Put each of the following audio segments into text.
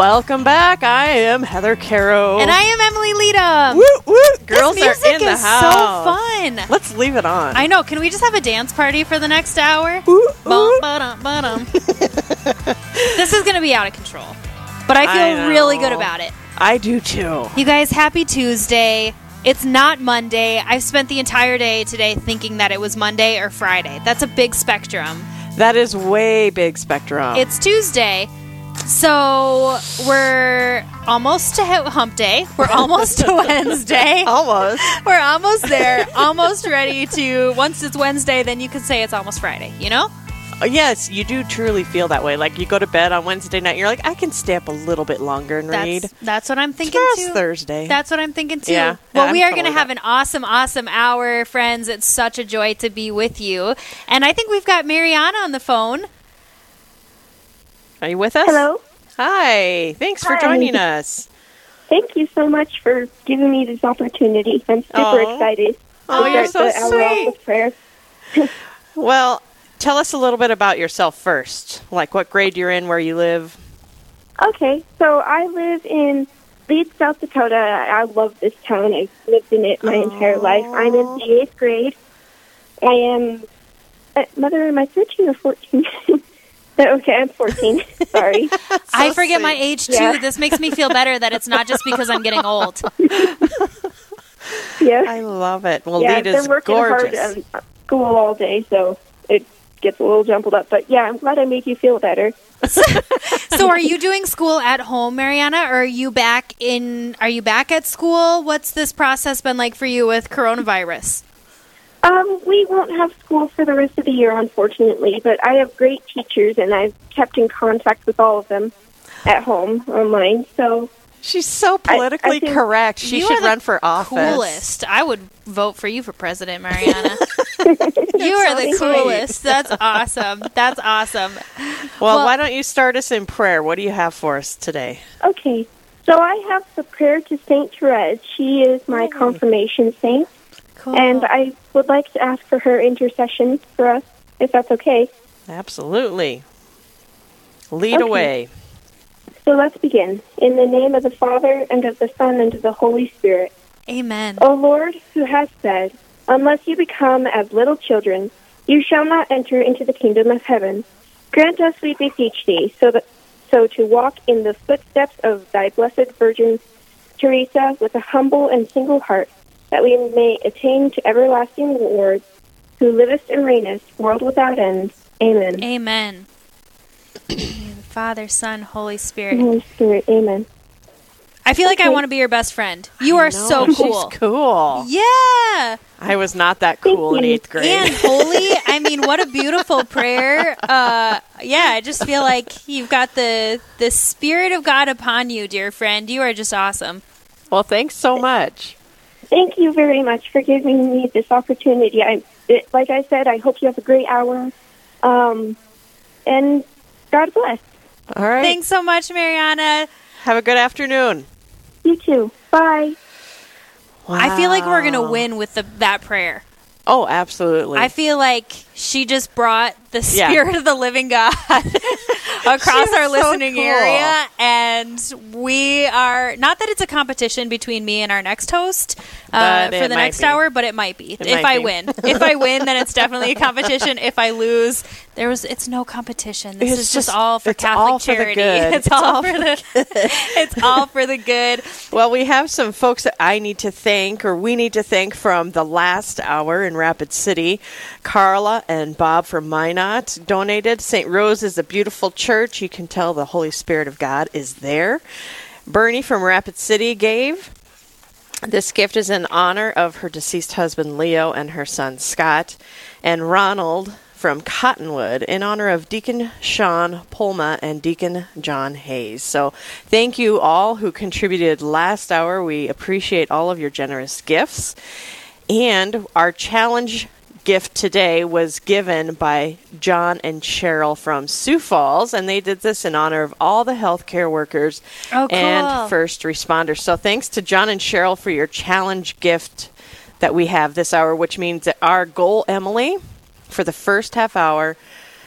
Welcome back. I am Heather Caro. And I am Emily Lita. Woo, woo. Girls this music are in the is house. so fun. Let's leave it on. I know. Can we just have a dance party for the next hour? Ooh, Bum, ooh. ba-dum, ba-dum. this is going to be out of control. But I I feel really good about it. I do too. You guys, happy Tuesday. It's not Monday. I've spent the entire day today thinking that it was Monday or Friday. That's a big spectrum. That is way big spectrum. It's Tuesday. So we're almost to hump day. We're almost to Wednesday. almost. We're almost there. almost ready to. Once it's Wednesday, then you can say it's almost Friday. You know? Uh, Yes, you do truly feel that way. Like you go to bed on Wednesday night, you're like, I can stay up a little bit longer and read. That's that's what I'm thinking too. Thursday. That's what I'm thinking too. Yeah. Well, Yeah, we I'm are going to have an awesome, awesome hour, friends. It's such a joy to be with you. And I think we've got Mariana on the phone. Are you with us? Hello. Hi. Thanks for joining us. Thank you so much for giving me this opportunity. I'm super Aw. excited. Oh, you're so the hour off sweet. Well, tell us a little bit about yourself first. Like what grade you're in, where you live. Okay, so I live in Leeds, South Dakota. I love this town. I've lived in it my entire life. I'm in the eighth grade. I am. Uh, mother, am I 13 or 14? okay, I'm 14. Sorry. I forget my age too. Yeah. This makes me feel better that it's not just because I'm getting old. Yeah. I love it. Well, yeah, I've Lita's been working gorgeous. hard at uh, school all day, so it gets a little jumbled up. But yeah, I'm glad I make you feel better. So, are you doing school at home, Mariana, or are you back in? Are you back at school? What's this process been like for you with coronavirus? Um, we won't have school for the rest of the year, unfortunately, but I have great teachers, and I've kept in contact with all of them at home online. So She's so I- I politically correct. She should run for office. Coolest. I would vote for you for president, Mariana. you are the so sweet. coolest. That's awesome. That's awesome. Well, Well- why don't you start us in prayer? What do you have for us today? okay, so I have the prayer to Saint Therese. She is my confirmation saint, Cool. and I would like to ask for her intercession for us, if that's okay. Absolutely. Lead Okay. away. So let's begin. In the name of the Father and of the Son and of the Holy Spirit. Amen. O Lord, who has said, Unless you become as little children, you shall not enter into the kingdom of heaven. Grant us, we beseech thee, so that so to walk in the footsteps of thy blessed Virgin Teresa with a humble and single heart, that we may attain to everlasting rewards, who livest and reignest, world without end. Amen. Amen. Father, Son, Holy Spirit. Holy Spirit, amen. I feel like I want to be your best friend. You are No, so she's cool. cool. Yeah. I was not that cool in eighth grade. And holy, I mean, what a beautiful prayer. Uh, yeah, I just feel like you've got the the spirit of God upon you, dear friend. You are just awesome. well, thanks so much. Thank you very much for giving me this opportunity. I, it, like I said, I hope you have a great hour. Um, and God bless. All right. Thanks so much, Mariana. Have a good afternoon. You too. Bye. I feel like we're gonna win with the, that prayer. Oh, absolutely. I feel like she just brought the Yeah. spirit of the living God across our so listening cool. area, and we are not that it's a competition between me and our next host uh, for the next be. hour, but it might be if might I be. win. if I win, then it's definitely a competition. If I lose, there was it's no competition. This It's is just just- all for it's Catholic all for the charity. good. It's, It's all, all for the it's all for the good. Well, we have some folks that I need to thank, or we need to thank from the last hour in Rapid City. Carla and Bob from Minot donated. St. Rose is a beautiful church. You can tell the Holy Spirit of God is there. Bernie from Rapid City gave. This gift is in honor of her deceased husband Leo and her son Scott. And Ronald from Cottonwood in honor of Deacon Sean Polma and Deacon John Hayes. So thank you all who contributed last hour. We appreciate all of your generous gifts. And our challenge gift today was given by John and Cheryl from Sioux Falls, and they did this in honor of all the healthcare workers Oh, cool. and first responders. So thanks to John and Cheryl for your challenge gift that we have this hour, which means that our goal, Emily, for the first half hour,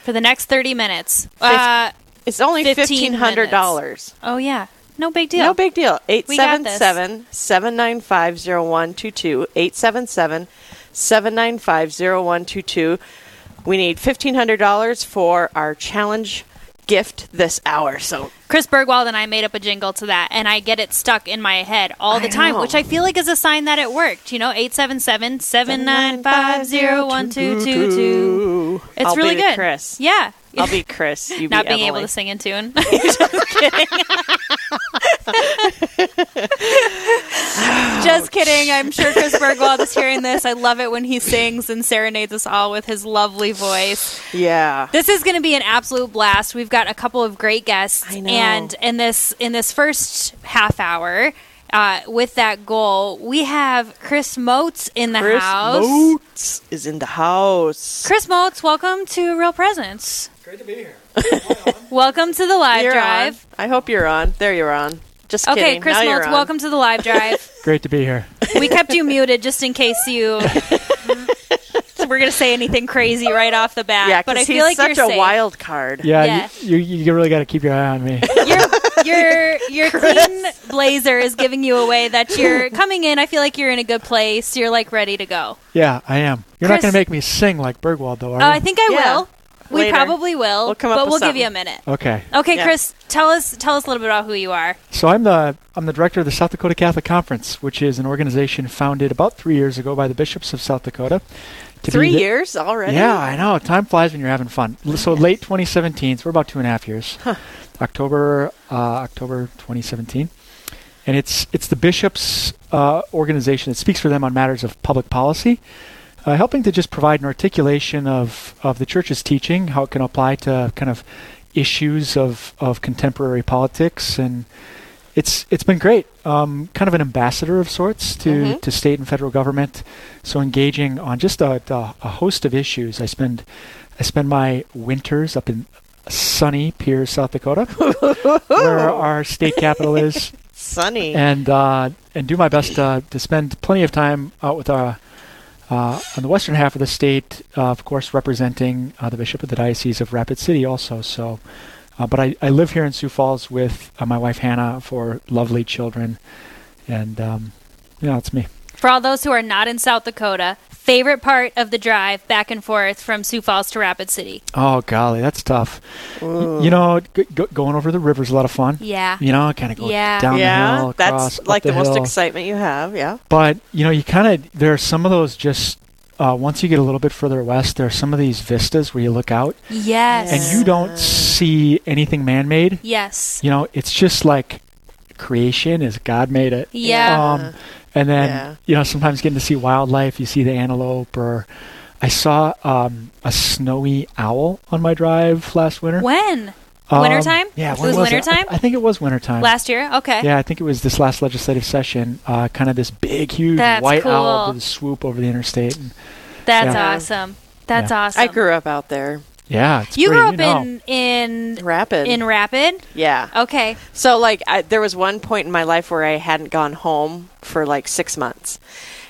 For the next thirty minutes, uh, It's only fifteen hundred dollars. Oh yeah, no big deal. No big deal. We 877 795 0122. 877 795 0122. We need $1,500 for our challenge gift this hour. So Chris Bergwald and I made up a jingle to that, and I get it stuck in my head all the time, which I feel like is a sign that it worked. You know, 877 795 0122. It's I'll really good. Chris. Yeah. I'll be Chris. You Not be being able to sing in tune. Just kidding. Just kidding. I'm sure Chris Bergwald is hearing this. I love it when he sings and serenades us all with his lovely voice. Yeah. This is going to be an absolute blast. We've got a couple of great guests, I know. and in this in this first half hour, uh, with that goal, we have Chris Motz in the Chris house. Motz is in the house. Chris Motz, welcome to Real Presence. Great to be here. Welcome to the live You're drive. on. I hope you're on. There you're on. Just Okay, kidding. Chris now you're Motz, on. welcome to the live drive. Great to be here. we kept you muted just in case you. We're gonna say anything crazy right off the bat, Yeah, but I because feel he's like such you're a safe. wild card. Yeah, Yeah. You, you you really got to keep your eye on me. your your your clean blazer is giving you away that you're coming in. I feel like you're in a good place. You're like ready to go. yeah, I am. You're Chris- not going to make me sing like Bergwald, though, are Uh, you? I think I Yeah. will. We Later. probably will, We'll come up but with we'll give you a minute. okay. Okay, Yeah. Chris, tell us tell us a little bit about who you are. So I'm the I'm the director of the South Dakota Catholic Conference, which is an organization founded about three years ago by the bishops of South Dakota. to Three the- years already? Yeah, I know. Time flies when you're having fun. So late 2017. So we're about two and a half years. October uh, October 2017, and it's it's the bishops' uh, organization that speaks for them on matters of public policy, uh, helping to just provide an articulation of of the church's teaching, how it can apply to kind of issues of of contemporary politics and. It's it's been great. Um, kind of an ambassador of sorts to, Mhm. to state and federal government. So engaging on just a, a, a host of issues. I spend I spend my winters up in sunny Pierre, South Dakota, where our state capital is, Sunny. and uh, and do my best uh, to spend plenty of time out with our. Uh, on the western half of the state, uh, of course, representing uh, the bishop of the diocese of Rapid City, also. So, uh, but I, I live here in Sioux Falls with uh, my wife Hannah for lovely children, and um, yeah, it's me. For all those who are not in South Dakota, favorite part of the drive back and forth from Sioux Falls to Rapid City. Oh golly, that's tough. Y- you know, g- g- going over the river is a lot of fun. Yeah. You know, kind of go Yeah. down the hill, across, that's up like the, most hill. excitement you have. Yeah. But you know, you kind of there are some of those just uh, once you get a little bit further west, there are some of these vistas where you look out Yes. and you don't see anything man-made. Yes. You know, it's just like creation is God made it. Yeah. Um, and then Yeah. you know, sometimes getting to see wildlife, you see the antelope, or I saw um, a snowy owl on my drive last winter. When? Um, Wintertime? Yeah, It was was it? wintertime? I, I think it was wintertime. Last year? Okay. Yeah, I think it was this last legislative session. Uh, kind of this big, huge That's white owl cool. did a swoop over the interstate. And That's Yeah. awesome. That's Yeah. awesome. I grew up out there. Yeah, it's You pretty, grew up know. in in Rapid. in Rapid. yeah. Okay. So, like, I, there was one point in my life where I hadn't gone home for like six months.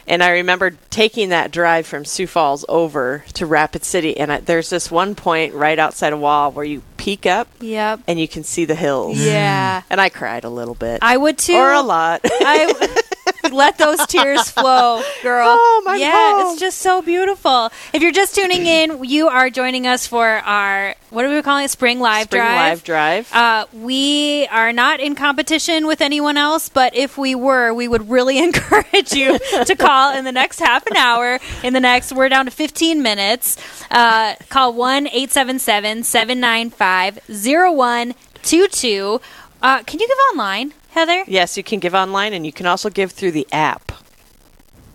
And I remember taking that drive from Sioux Falls over to Rapid City. And I, there's this one point right outside a wall where you peek up Yep. and you can see the hills. Yeah. And I cried a little bit. I would too. or a lot. I let those tears flow, girl. Home, I'm yeah, it's just so beautiful. If you're just tuning in, you are joining us for our what are we calling it? Spring live Drive. Spring drive. live drive. Uh, we are not in competition with anyone else, but if we were, we would really encourage you to call in the next half an hour. In the next, we're down to 15 minutes. Uh, call 1 877 795 0122. Uh, Can you give online, Heather? yes, you can give online and you can also give through the app.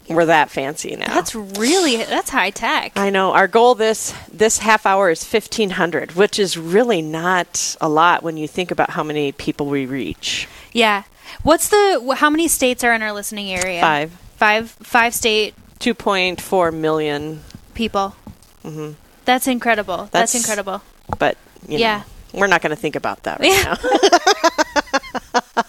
We're that fancy now. That's really that's high tech. I know. Our goal this this half hour is fifteen hundred, which is really not a lot when you think about how many people we reach. Yeah. What's the how many states are in our listening area? 5. 5 5 state two point four million. people. Mm-hmm. That's incredible. That's, That's- incredible. But you know, Yeah. we're not going to think about that right Yeah. now.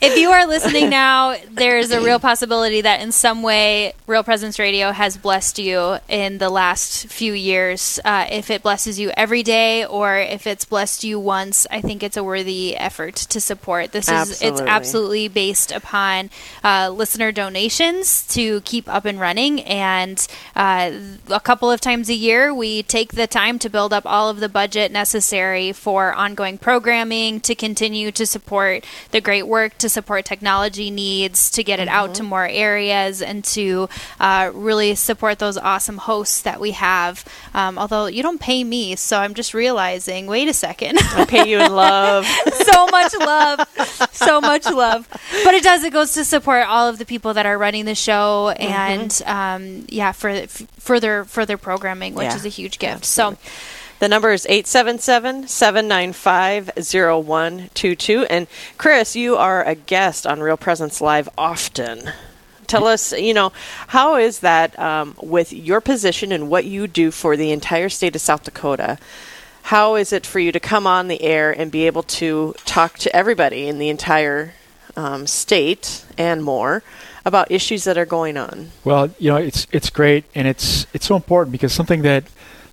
If you are listening now, there's a real possibility that in some way Real Presence Radio has blessed you in the last few years. Uh, if it blesses you every day or if it's blessed you once, I think it's a worthy effort to support. This is it's Absolutely. absolutely based upon uh, listener donations to keep up and running, and uh, a couple of times a year we take the time to build up all of the budget necessary for ongoing programming to continue to support the great work, to support technology needs, to get it out to more areas, and to uh, really support those awesome hosts that we have. Um, although you don't pay me, so I'm just realizing. Wait a second. I pay you in love. so much love, so much love. But it does. It goes to support all of the people that are running the show, and um, yeah, for f- further further programming, which Yeah, is a huge gift. So. The number is 877 795 0122. And Chris, you are a guest on Real Presence Live often. Tell us, you know, how is that um, with your position and what you do for the entire state of South Dakota? How is it for you to come on the air and be able to talk to everybody in the entire um, state and more about issues that are going on? Well, you know, it's it's great, and it's it's so important because something that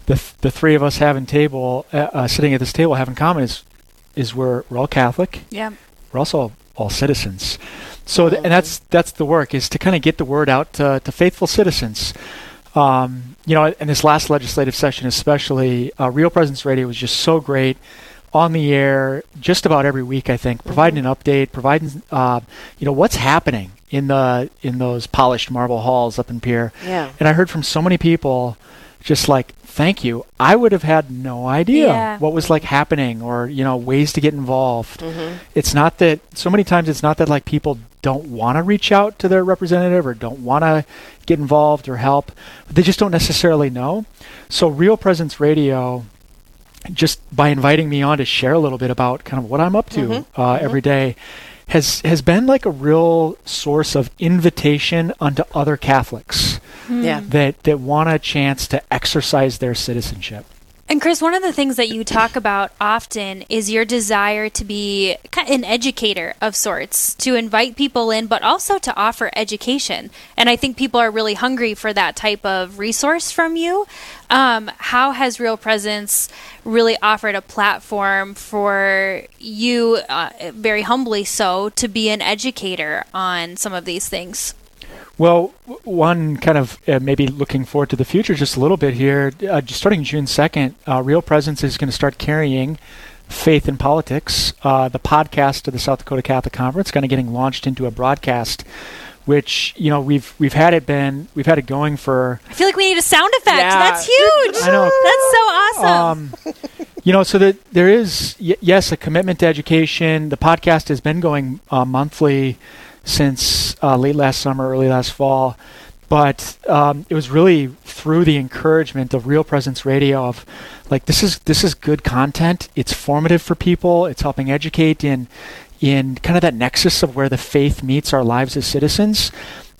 the th- the three of us have in table, uh, uh, sitting at this table, have in common is is we're we're all Catholic. Yeah. We're also all citizens. So, th- and that's that's the work is to kind of get the word out to, to faithful citizens. Um, you know, in this last legislative session, especially, uh, Real Presence Radio was just so great on the air just about every week. I think providing an update, providing uh, you know what's happening in the in those polished marble halls up in Pierre. Yeah. And I heard from so many people, just like, thank you. I would have had no idea Yeah. what was like happening or, you know, ways to get involved. Mm-hmm. It's not that, so many times it's not that like people don't want to reach out to their representative or don't want to get involved or help. They just don't necessarily know. So Real Presence Radio, just by inviting me on to share a little bit about kind of what I'm up to Mhm. uh, every day, has has been like a real source of invitation unto other Catholics hmm. Yeah. that that want a chance to exercise their citizenship. And Chris, one of the things that you talk about often is your desire to be an educator of sorts, to invite people in, but also to offer education. And I think people are really hungry for that type of resource from you. Um, how has Real Presence really offered a platform for you, uh, very humbly so, to be an educator on some of these things? Well, one kind of uh, maybe looking forward to the future just a little bit here. Uh, just starting June 2nd, uh, Real Presence is going to start carrying Faith in Politics, uh, the podcast of the South Dakota Catholic Conference, kind of getting launched into a broadcast. Which you know we've we've had it been we've had it going for I feel like we need a sound effect. Yeah. That's huge. I know. That's so awesome. Um, you know, so that there is y- yes a commitment to education. The podcast has been going uh, monthly since uh, late last summer, early last fall, but um, it was really through the encouragement of Real Presence Radio of like this is this is good content. It's formative for people. It's helping educate in in kind of that nexus of where the faith meets our lives as citizens,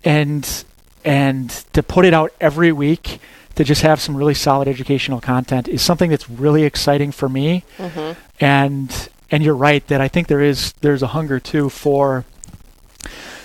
and and to put it out every week to just have some really solid educational content is something that's really exciting for me Mm-hmm. and and you're right that I think there is there's a hunger too for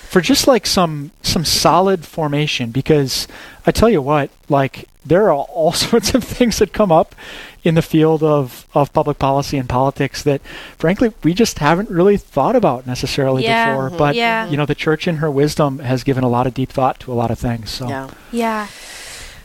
for just like some some solid formation because I tell you what like there are all sorts of things that come up in the field of, of public policy and politics that frankly we just haven't really thought about necessarily Yeah, before mhm, but yeah. you know the church in her wisdom has given a lot of deep thought to a lot of things so Yeah. yeah.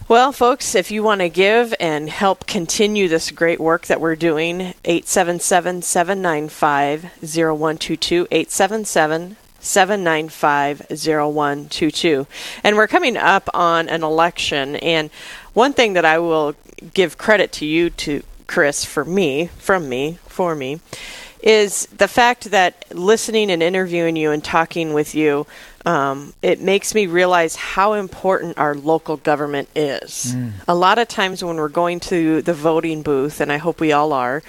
Well, folks, if you want to give and help continue this great work that we're doing, 877 795 0122. 877 795 0122. And we're coming up on an election. And one thing that I will give credit to you, to Chris, for me, from me, for me, is the fact that listening and interviewing you and talking with you, um, it makes me realize how important our local government is. A lot of times when we're going to the voting booth, and I hope we all are,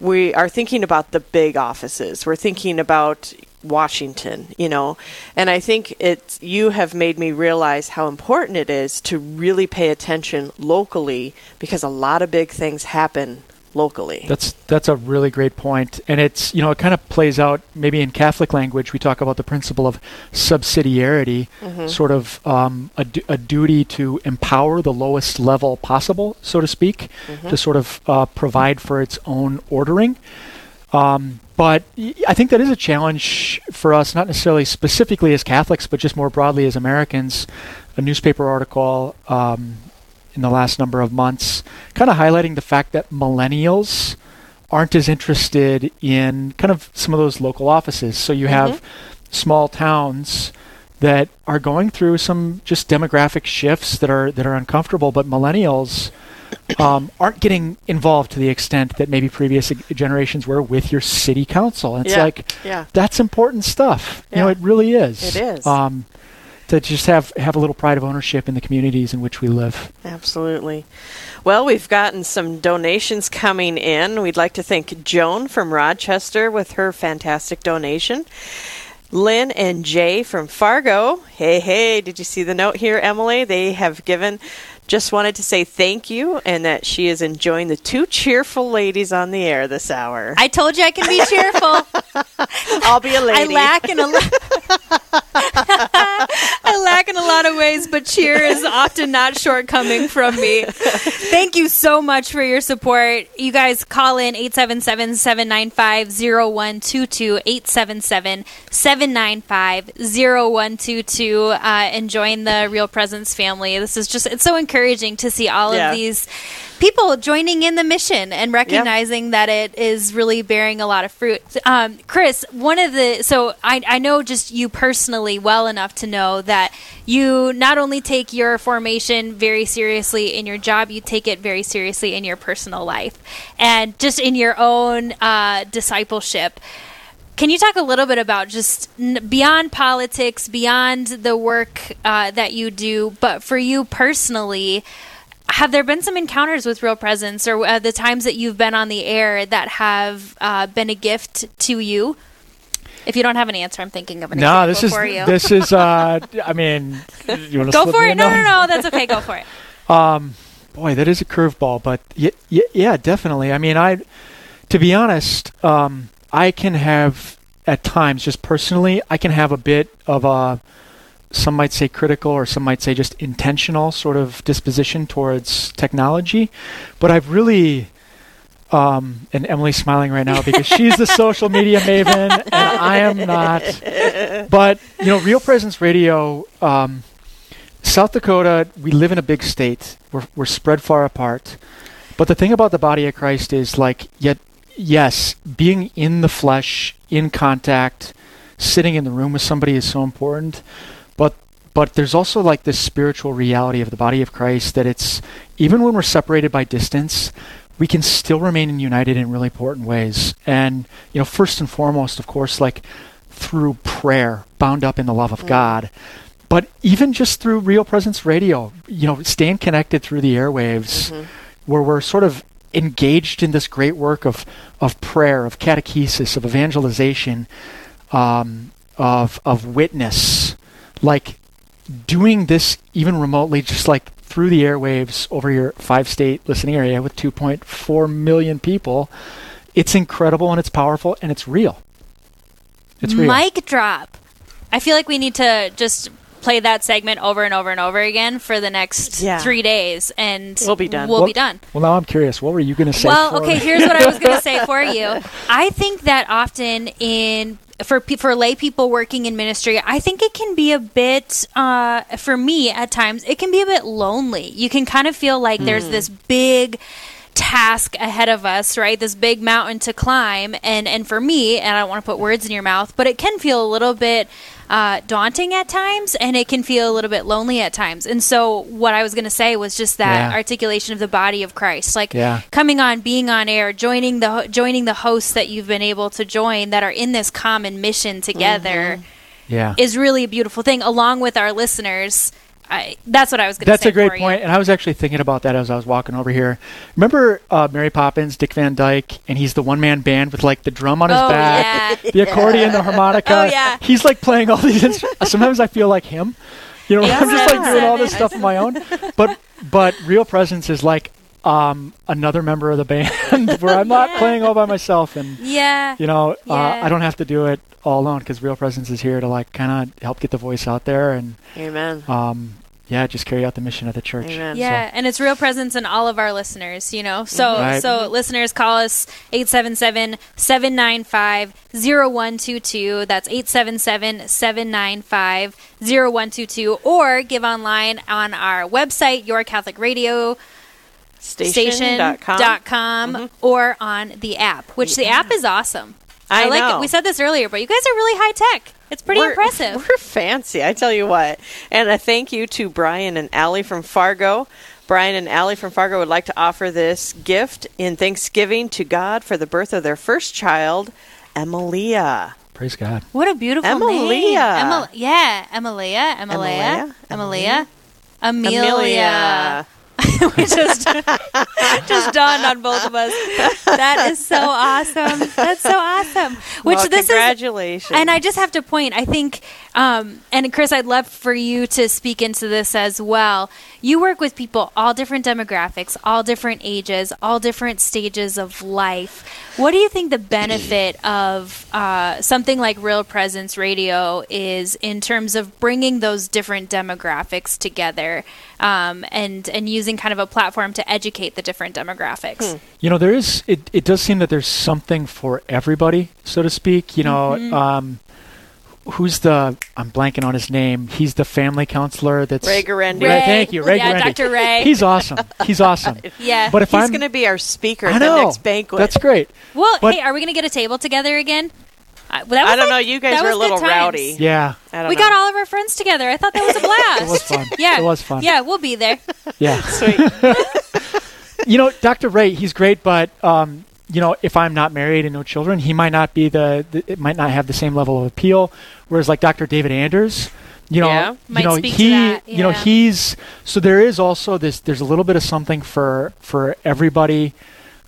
we are thinking about the big offices. We're thinking about Washington, you know, and I think it's you have made me realize how important it is to really pay attention locally because a lot of big things happen locally. That's that's a really great point, and it's you know it kind of plays out maybe in Catholic language. We talk about the principle of subsidiarity, Mhm. sort of um, a, du- a duty to empower the lowest level possible, so to speak, Mhm. to sort of uh, provide for its own ordering. Um, but I think that is a challenge for us, not necessarily specifically as Catholics, but just more broadly as Americans. A newspaper article um, in the last number of months kind of highlighting the fact that millennials aren't as interested in kind of some of those local offices. So you have small towns that are going through some just demographic shifts that are that are uncomfortable, but millennials um, aren't getting involved to the extent that maybe previous generations were with your city council. And it's Yeah. like yeah. that's important stuff. You know, it really is. It is. Um, to just have have a little pride of ownership in the communities in which we live. Absolutely. Well, we've gotten some donations coming in. We'd like to thank Joan from Rochester with her fantastic donation. Lynn and Jay from Fargo. Hey, hey, did you see the note here, Emily? They have given. Just wanted to say thank you and that she is enjoying the two cheerful ladies on the air this hour. I told you I can be cheerful. I'll be a lady. I lack in a I lack in a lot of ways, but cheer is often not shortcoming from me. Thank you so much for your support. You guys call in 877-795-0122, 877-795-0122 uh, and join the Real Presence family. This is just, it's so encouraging to see all Yeah. of these people joining in the mission and recognizing that it is really bearing a lot of fruit. Um, Chris, one of the so I, I know just you personally well enough to know that you not only take your formation very seriously in your job, you take it very seriously in your personal life and just in your own uh, discipleship. Can you talk a little bit about just n- beyond politics, beyond the work uh, that you do, but for you personally? Have there been some encounters with real presence or uh, the times that you've been on the air that have uh, been a gift to you? If you don't have an answer i'm thinking of an No, example this is for you. this is. Uh, I mean, you want to go for it. no no no that's okay. Go for it. Um, boy, that is a curveball, but y- y- yeah, definitely. I mean, I, to be honest, um, I can have at times, just personally, I can have a bit of a, some might say critical, or some might say just intentional sort of disposition towards technology, but I've really. Um, and Emily's smiling right now because she's the social media maven and I am not. But you know, Real Presence Radio, um, South Dakota, we live in a big state. We're, we're spread far apart. But the thing about the body of Christ is like, yet, yes, being in the flesh, in contact, sitting in the room with somebody is so important. But but there's also like this spiritual reality of the body of Christ that it's even when we're separated by distance, we can still remain united in really important ways. And you know, first and foremost, of course, like through prayer, bound up in the love of God. But even just through Real Presence Radio, you know, staying connected through the airwaves, where we're sort of engaged in this great work of of prayer, of catechesis, of evangelization, um, of of witness, like doing this even remotely, just like through the airwaves over your five state listening area with 2.4 million people. It's incredible and it's powerful and it's real. It's real. mic drop i feel like we need to just play that segment over and over and over again for the next Yeah. three days and We'll be done. we'll Well- be done Well, now I'm curious. What were you going to say? Well, for okay, me? here's what I was going to say for you. I think that often in for pe- for lay people working in ministry, I think it can be a bit uh, for me at times. It can be a bit lonely. You can kind of feel like there's Hmm. this big task ahead of us, right? This big mountain to climb, and and for me, and I don't want to put words in your mouth, but it can feel a little bit uh, daunting at times, and it can feel a little bit lonely at times. And so, what I was going to say was just that Yeah. articulation of the body of Christ, like Yeah. coming on, being on air, joining the joining the hosts that you've been able to join that are in this common mission together Yeah. is really a beautiful thing. Along with our listeners, I, that's what I was going to say. That's a great point, and I was actually thinking about that as I was walking over here. Remember uh, Mary Poppins, Dick Van Dyke, and he's the one-man band with like the drum on his Oh back, yeah. the accordion, the harmonica. Oh, yeah. He's like playing all these. instruments. Sometimes I feel like him. You know, I'm just like doing all this stuff on my own. But but real presence is like um, another member of the band where I'm not Yeah. playing all by myself, and Yeah. you know, Yeah. uh, I don't have to do it all alone because Real Presence is here to like kind of help get the voice out there and Amen. um, yeah, just carry out the mission of the church. Amen. Yeah, and it's real presence in all of our listeners, you know. So Right. so listeners call us 877-795-0122. That's 877-795-0122 or give online on our website Your Catholic Radio Station dot com. dot com mm-hmm. or on the app, which the app is awesome. I like know. it. We said this earlier, but you guys are really high tech. It's pretty We're- impressive. We're fancy, I tell you what. And a thank you to Brian and Allie from Fargo. Brian and Allie from Fargo would like to offer this gift in thanksgiving to God for the birth of their first child, Emilia. Praise God. What a beautiful name. Emilia. Emil- yeah, Emilia, Emilia, Emilia, Emilia, Amelia. Amelia. we just just dawned on both of us. That is so awesome. That's so awesome. Which well, this is congratulations. and I just have to point, I think, um, and Chris, I'd love for you to speak into this as well. You work with people, all different demographics, all different ages, all different stages of life. What do you think the benefit of uh, something like Real Presence Radio is in terms of bringing those different demographics together um, and and using kind of a platform to educate the different demographics? You know, there is. It, it does seem that there's something for everybody, so to speak. You know, Mhm. um, who's the? I'm blanking on his name. He's the family counselor. That's Ray Guarendi. Ray, thank you, Ray yeah, Guarendi. Dr. Ray. He's awesome. He's awesome. yeah. But if He's I'm, going to be our speaker at know the next banquet. that's great. Well, But- hey, are we going to get a table together again? I, well, that was I don't like- know. You guys were a little rowdy. Yeah, We know. got all of our friends together. I thought that was a blast. it was fun. Yeah. it was fun. Yeah, we'll be there. yeah. Sweet. you know, Dr. Ray, he's great, but um, you know, if I'm not married and no children, he might not be the, the it might not have the same level of appeal. Whereas like Dr. David Anders, you know, Yeah. Might you know, he, that, you know, he's so there is also this. There's a little bit of something for for everybody,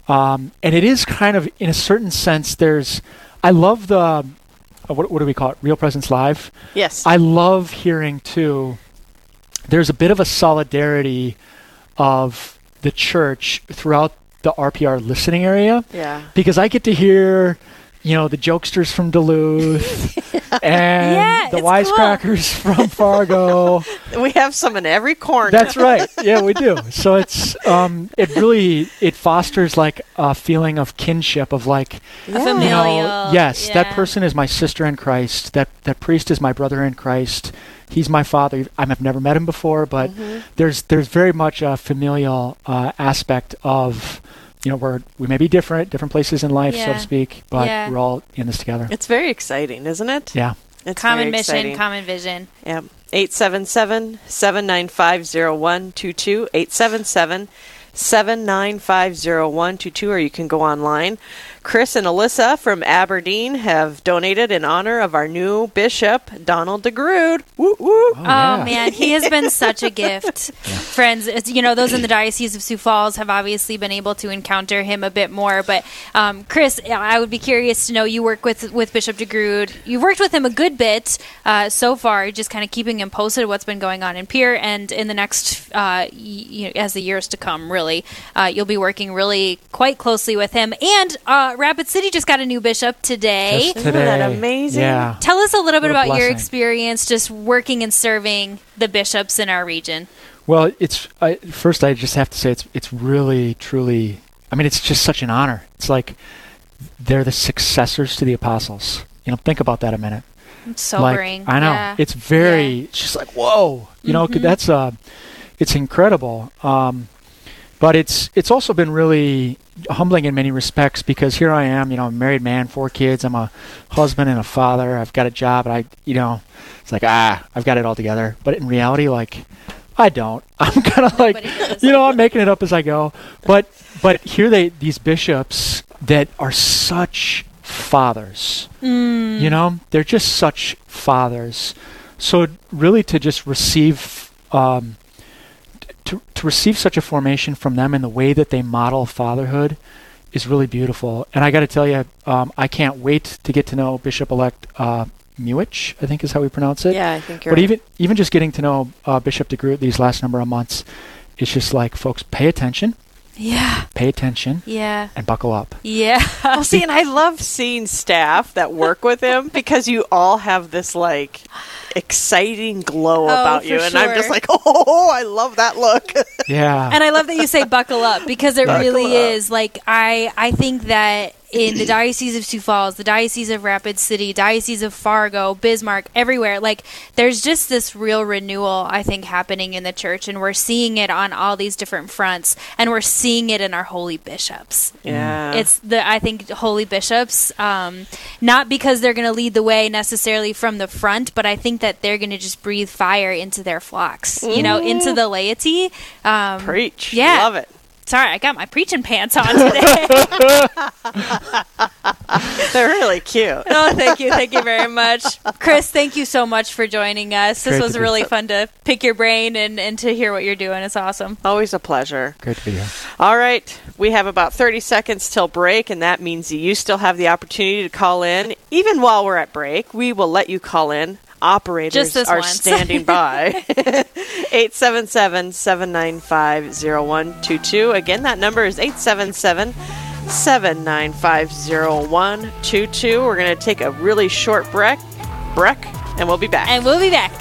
um, and it is kind of in a certain sense. There's, I love the, uh, what, what do we call it? Real Presence Live. yes. I love hearing too. There's a bit of a solidarity of the church throughout the RPR listening area yeah. because I get to hear, you know, the jokesters from Duluth and Yeah, the it's cool. wisecrackers from Fargo. We have some in every corner. That's right. Yeah, we do. So it's um, it really it fosters like a feeling of kinship of like A you know, yes, that person is my sister in Christ. That that priest is my brother in Christ. He's my father. I've never met him before, but Mm-hmm. there's there's very much a familial uh, aspect of you know where we may be different, different places in life, so to speak, but Yeah. we're all in this together. It's very exciting, isn't it? Yeah. It's Common very mission, exciting. common vision. Yeah. 877 795 0122. 877 795 0122, or you can go online. Chris and Alyssa from Aberdeen have donated in honor of our new bishop, Donald DeGrood. Woo woo. Oh, Oh, man, he has been such a gift. Friends, you know, those in the Diocese of Sioux Falls have obviously been able to encounter him a bit more. But um, Chris, I would be curious to know you work with with Bishop DeGrood. You've worked with him a good bit uh, so far, just kind of keeping him posted what's been going on in Pierre, and in the next, uh, y- as the years to come, really, uh, you'll be working really quite closely with him. And uh, Rapid City just got a new bishop today. Just Isn't that amazing? Yeah. Tell us a little bit What a about your experience just working and serving the bishops in our region. Well, it's I, first. I just have to say it's it's really truly. I mean, it's just such an honor. It's like they're the successors to the apostles. You know, think about that a minute. Sobering. Like, I know Yeah. it's very. It's just like whoa. You know, 'cause Mhm. that's uh, it's incredible. Um, but it's it's also been really humbling in many respects because here I am. You know, I'm a married man, four kids. I'm a husband and a father. I've got a job, and I, you know, it's like ah, I've got it all together. But in reality, like. I don't. I'm kind of like, does. you know, I'm making it up as I go. But but here they these bishops that are such fathers. Mm. You know, they're just such fathers. So really, to just receive, um, to to receive such a formation from them in the way that they model fatherhood is really beautiful. And I got to tell you, um, I can't wait to get to know Bishop-elect uh, Muhich. I think is how we pronounce it. Yeah, I think you're But right. even even just getting to know uh, Bishop DeGrood these last number of months, it's just like folks pay attention. Yeah. Pay attention Yeah. and buckle up. Yeah. Well, see, and I love seeing staff that work with him because you all have this like exciting glow oh, about for you, and I'm just like, oh, I love that look. Yeah. and I love that you say buckle up because it Buckle really up. is like I I think that in the diocese of Sioux Falls, the diocese of Rapid City, diocese of Fargo, Bismarck, everywhere, like there's just this real renewal I think happening in the church, and we're seeing it on all these different fronts, and we're seeing it in our holy bishops. yeah, It's the I think holy bishops, um, not because they're going to lead the way necessarily from the front, but I think that they're going to just breathe fire into their flocks, you know, into the laity. Um, preach. yeah. love it. Sorry, I got my preaching pants on today. They're really cute. oh, thank you, thank you very much, Chris. Thank you so much for joining us. This Great was to be- really fun to pick your brain and, and to hear what you're doing. It's awesome. Always a pleasure. Great to be here. All right, we have about 30 seconds till break, and that means you still have the opportunity to call in. Even while we're at break, we will let you call in. Operators are once. standing by. 877 795 0122. Again, that number is 877 795 0122. We're going to take a really short break, break, and we'll be back. And we'll be back.